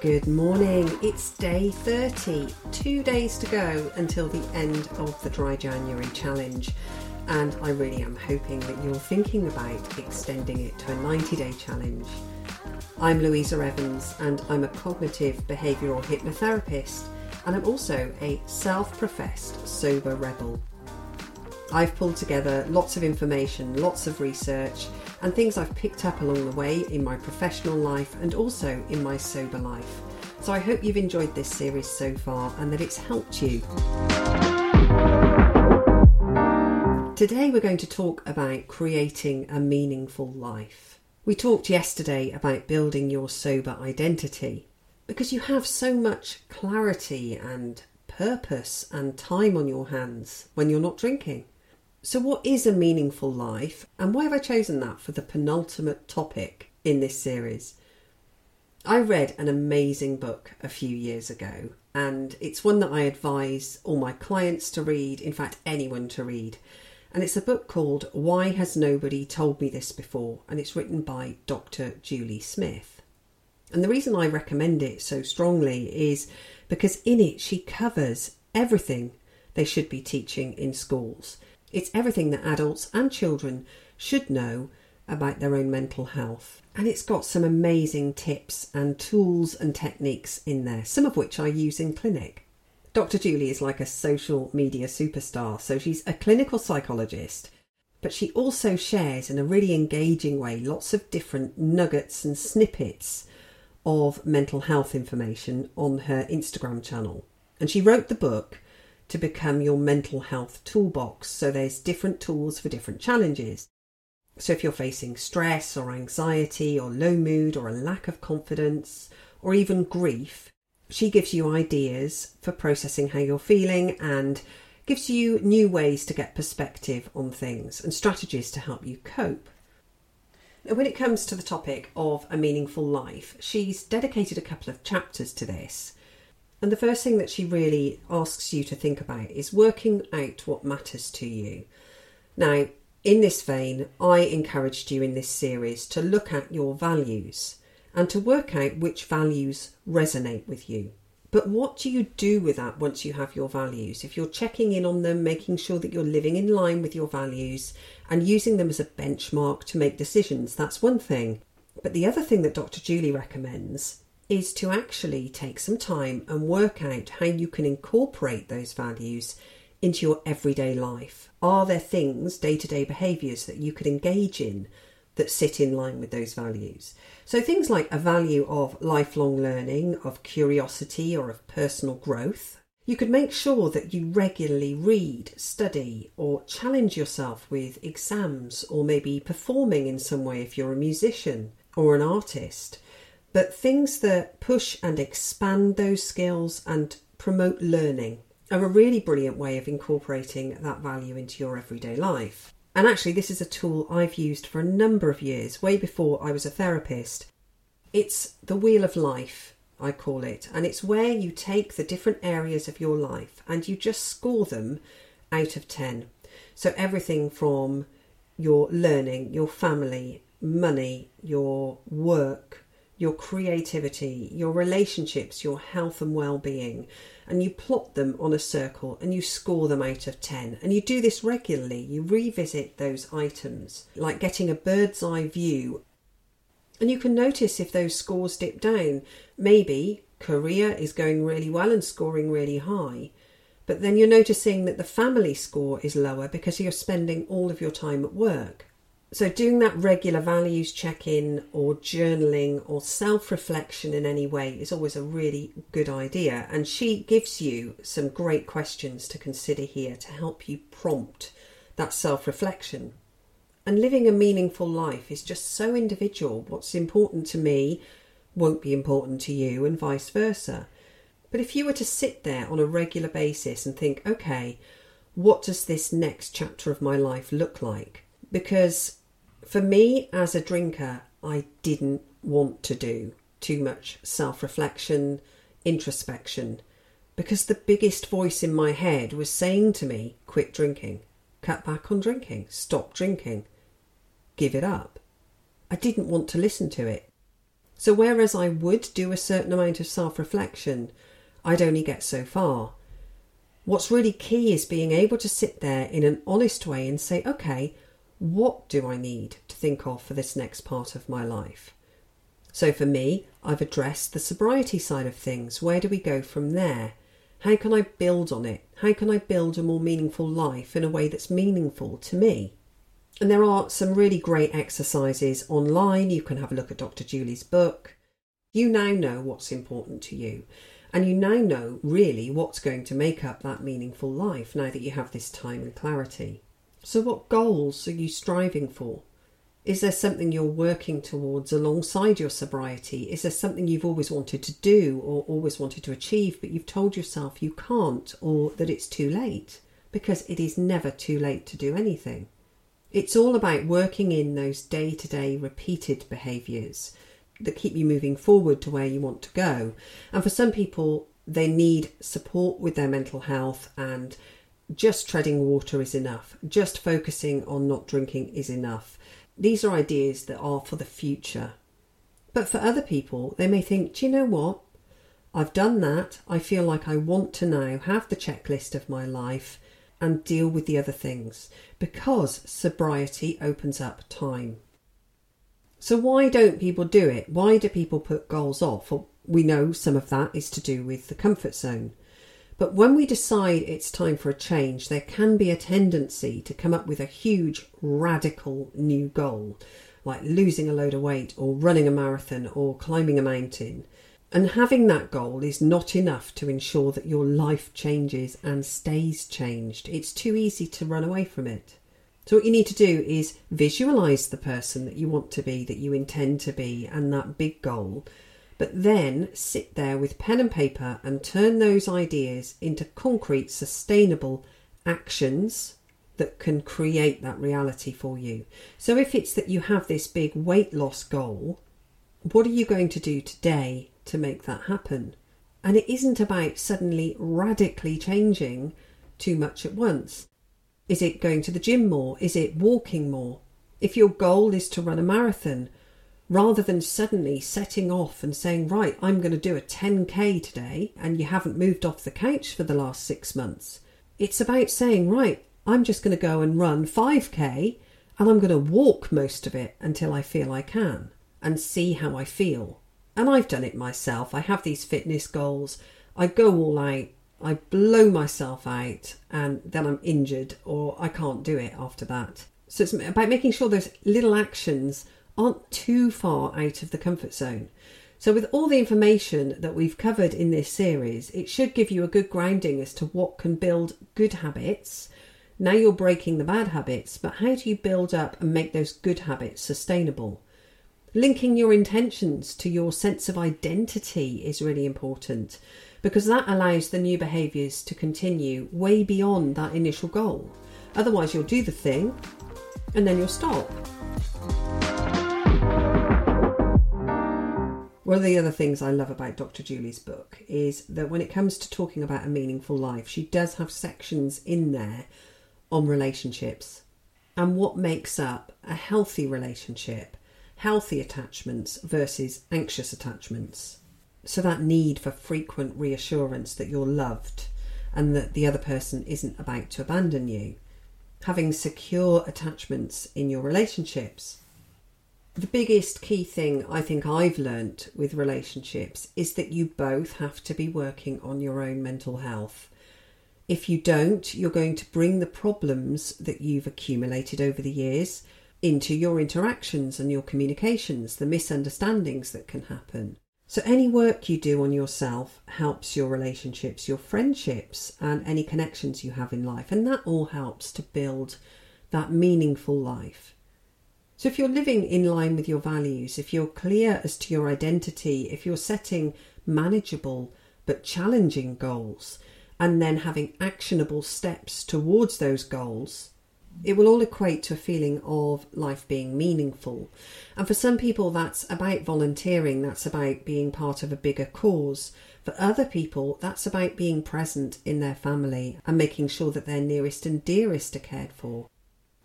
Good morning. It's day 30, two days to go until the end of the Dry January challenge. And I really am hoping that you're thinking about extending it to a 90 day challenge. I'm Louisa Evans, and I'm a cognitive behavioural hypnotherapist, and I'm also a self professed sober rebel. I've pulled together lots of information, lots of research, and things I've picked up along the way in my professional life and also in my sober life. So I hope you've enjoyed this series so far and that it's helped you. Today we're going to talk about creating a meaningful life. We talked yesterday about building your sober identity because you have so much clarity and purpose and time on your hands when you're not drinking. So, what is a meaningful life, and why have I chosen that for the penultimate topic in this series? I read an amazing book a few years ago, and it's one that I advise all my clients to read, in fact, anyone to read. And it's a book called Why Has Nobody Told Me This Before? and it's written by Dr. Julie Smith. And the reason I recommend it so strongly is because in it she covers everything they should be teaching in schools. It's everything that adults and children should know about their own mental health. And it's got some amazing tips and tools and techniques in there, some of which I use in clinic. Dr. Julie is like a social media superstar, so she's a clinical psychologist, but she also shares in a really engaging way lots of different nuggets and snippets of mental health information on her Instagram channel. And she wrote the book to become your mental health toolbox. So there's different tools for different challenges. So if you're facing stress or anxiety or low mood or a lack of confidence or even grief, she gives you ideas for processing how you're feeling and gives you new ways to get perspective on things and strategies to help you cope. When it comes to the topic of a meaningful life, she's dedicated a couple of chapters to this and the first thing that she really asks you to think about is working out what matters to you. Now, in this vein, I encouraged you in this series to look at your values and to work out which values resonate with you. But what do you do with that once you have your values? If you're checking in on them, making sure that you're living in line with your values and using them as a benchmark to make decisions, that's one thing. But the other thing that Dr. Julie recommends is to actually take some time and work out how you can incorporate those values into your everyday life. Are there things, day to day behaviours that you could engage in that sit in line with those values? So, things like a value of lifelong learning, of curiosity, or of personal growth. You could make sure that you regularly read, study, or challenge yourself with exams, or maybe performing in some way if you're a musician or an artist but things that push and expand those skills and promote learning are a really brilliant way of incorporating that value into your everyday life. And actually, this is a tool I've used for a number of years, way before I was a therapist. It's the wheel of life, I call it, and it's where you take the different areas of your life and you just score them out of 10. So, everything from your learning, your family, money, your work, your creativity, your relationships, your health and well being, and you plot them on a circle and you score them out of 10. And you do this regularly. You revisit those items, like getting a bird's eye view. And you can notice if those scores dip down. Maybe career is going really well and scoring really high. But then you're noticing that the family score is lower because you're spending all of your time at work. So, doing that regular values check in or journaling or self reflection in any way is always a really good idea. And she gives you some great questions to consider here to help you prompt that self reflection. And living a meaningful life is just so individual. What's important to me won't be important to you, and vice versa. But if you were to sit there on a regular basis and think, okay, what does this next chapter of my life look like? Because for me as a drinker, I didn't want to do too much self reflection, introspection, because the biggest voice in my head was saying to me, quit drinking, cut back on drinking, stop drinking, give it up. I didn't want to listen to it. So, whereas I would do a certain amount of self reflection, I'd only get so far. What's really key is being able to sit there in an honest way and say, okay, what do I need to think of for this next part of my life? So for me, I've addressed the sobriety side of things. Where do we go from there? How can I build on it? How can I build a more meaningful life in a way that's meaningful to me? And there are some really great exercises online. You can have a look at Dr. Julie's book. You now know what's important to you. And you now know really what's going to make up that meaningful life now that you have this time and clarity. So, what goals are you striving for? Is there something you're working towards alongside your sobriety? Is there something you've always wanted to do or always wanted to achieve, but you've told yourself you can't or that it's too late? Because it is never too late to do anything. It's all about working in those day to day repeated behaviours that keep you moving forward to where you want to go. And for some people, they need support with their mental health and just treading water is enough. Just focusing on not drinking is enough. These are ideas that are for the future. But for other people, they may think, do you know what? I've done that. I feel like I want to now have the checklist of my life and deal with the other things because sobriety opens up time. So, why don't people do it? Why do people put goals off? Well, we know some of that is to do with the comfort zone. But when we decide it's time for a change, there can be a tendency to come up with a huge, radical new goal, like losing a load of weight, or running a marathon, or climbing a mountain. And having that goal is not enough to ensure that your life changes and stays changed. It's too easy to run away from it. So, what you need to do is visualize the person that you want to be, that you intend to be, and that big goal, but then sit there with pen and paper and turn those ideas into concrete, sustainable actions that can create that reality for you. So, if it's that you have this big weight loss goal, what are you going to do today to make that happen? And it isn't about suddenly radically changing too much at once. Is it going to the gym more? Is it walking more? If your goal is to run a marathon, rather than suddenly setting off and saying, Right, I'm going to do a 10k today, and you haven't moved off the couch for the last six months. It's about saying, Right, I'm just going to go and run 5k and I'm going to walk most of it until I feel I can and see how I feel. And I've done it myself. I have these fitness goals. I go all out, I blow myself out, and then I'm injured or I can't do it after that. So it's about making sure those little actions aren't too far out of the comfort zone. So, with all the information that we've covered in this series, it should give you a good grounding as to what can build good habits. Now you're breaking the bad habits, but how do you build up and make those good habits sustainable? Linking your intentions to your sense of identity is really important because that allows the new behaviours to continue way beyond that initial goal. Otherwise, you'll do the thing and then you'll stop. One of the other things I love about Dr. Julie's book is that when it comes to talking about a meaningful life, she does have sections in there on relationships and what makes up a healthy relationship, healthy attachments versus anxious attachments. So, that need for frequent reassurance that you're loved and that the other person isn't about to abandon you. Having secure attachments in your relationships the biggest key thing I think I've learnt with relationships is that you both have to be working on your own mental health. If you don't, you're going to bring the problems that you've accumulated over the years into your interactions and your communications, the misunderstandings that can happen. So, any work you do on yourself helps your relationships, your friendships, and any connections you have in life, and that all helps to build that meaningful life. So, if you're living in line with your values, if you're clear as to your identity, if you're setting manageable but challenging goals, and then having actionable steps towards those goals, it will all equate to a feeling of life being meaningful. And for some people, that's about volunteering, that's about being part of a bigger cause. For other people, that's about being present in their family and making sure that their nearest and dearest are cared for.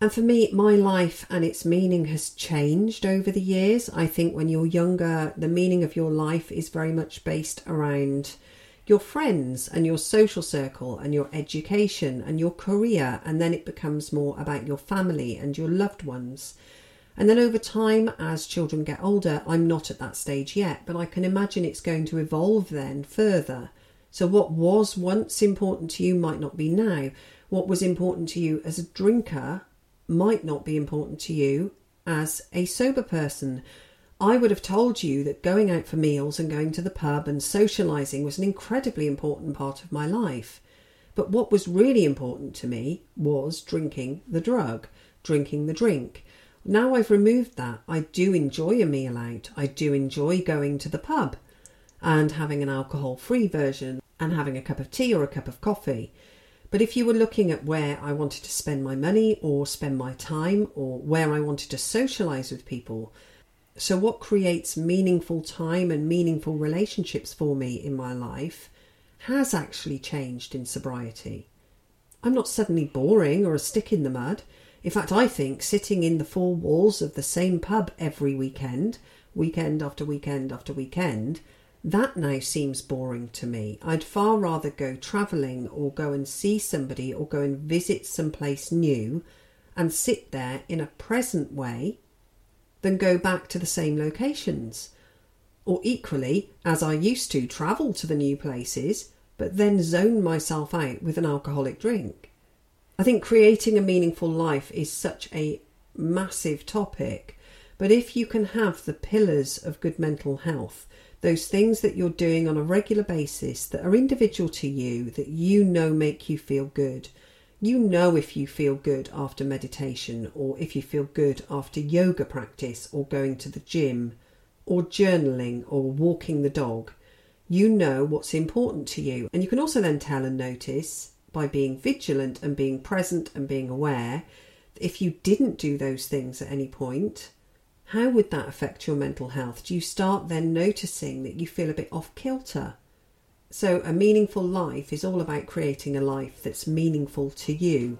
And for me, my life and its meaning has changed over the years. I think when you're younger, the meaning of your life is very much based around your friends and your social circle and your education and your career, and then it becomes more about your family and your loved ones. And then over time, as children get older, I'm not at that stage yet, but I can imagine it's going to evolve then further. So, what was once important to you might not be now. What was important to you as a drinker might not be important to you as a sober person. I would have told you that going out for meals and going to the pub and socialising was an incredibly important part of my life. But what was really important to me was drinking the drug, drinking the drink. Now I've removed that, I do enjoy a meal out. I do enjoy going to the pub and having an alcohol free version and having a cup of tea or a cup of coffee. But if you were looking at where I wanted to spend my money or spend my time or where I wanted to socialise with people, so what creates meaningful time and meaningful relationships for me in my life has actually changed in sobriety. I'm not suddenly boring or a stick in the mud. In fact, I think sitting in the four walls of the same pub every weekend, weekend after weekend after weekend, that now seems boring to me. I'd far rather go travelling or go and see somebody or go and visit someplace new and sit there in a present way than go back to the same locations. Or equally, as I used to, travel to the new places but then zone myself out with an alcoholic drink. I think creating a meaningful life is such a massive topic, but if you can have the pillars of good mental health, those things that you're doing on a regular basis that are individual to you, that you know make you feel good. You know if you feel good after meditation, or if you feel good after yoga practice, or going to the gym, or journaling, or walking the dog. You know what's important to you. And you can also then tell and notice by being vigilant and being present and being aware if you didn't do those things at any point, how would that affect your mental health? Do you start then noticing that you feel a bit off kilter? So, a meaningful life is all about creating a life that's meaningful to you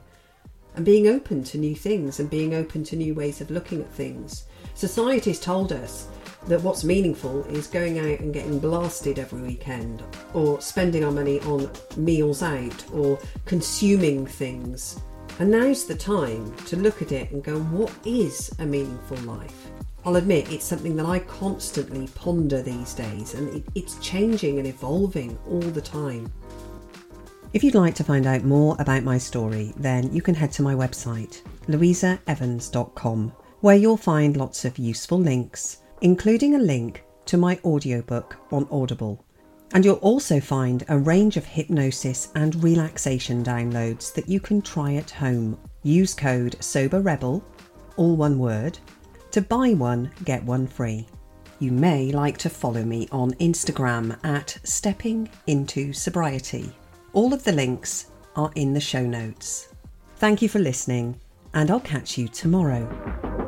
and being open to new things and being open to new ways of looking at things. Society's told us that what's meaningful is going out and getting blasted every weekend or spending our money on meals out or consuming things. And now's the time to look at it and go, what is a meaningful life? I'll admit it's something that I constantly ponder these days and it, it's changing and evolving all the time. If you'd like to find out more about my story, then you can head to my website, louisaevans.com, where you'll find lots of useful links, including a link to my audiobook on Audible. And you'll also find a range of hypnosis and relaxation downloads that you can try at home. Use code SOBERREBEL, all one word, to buy one, get one free. You may like to follow me on Instagram at Stepping Into Sobriety. All of the links are in the show notes. Thank you for listening, and I'll catch you tomorrow.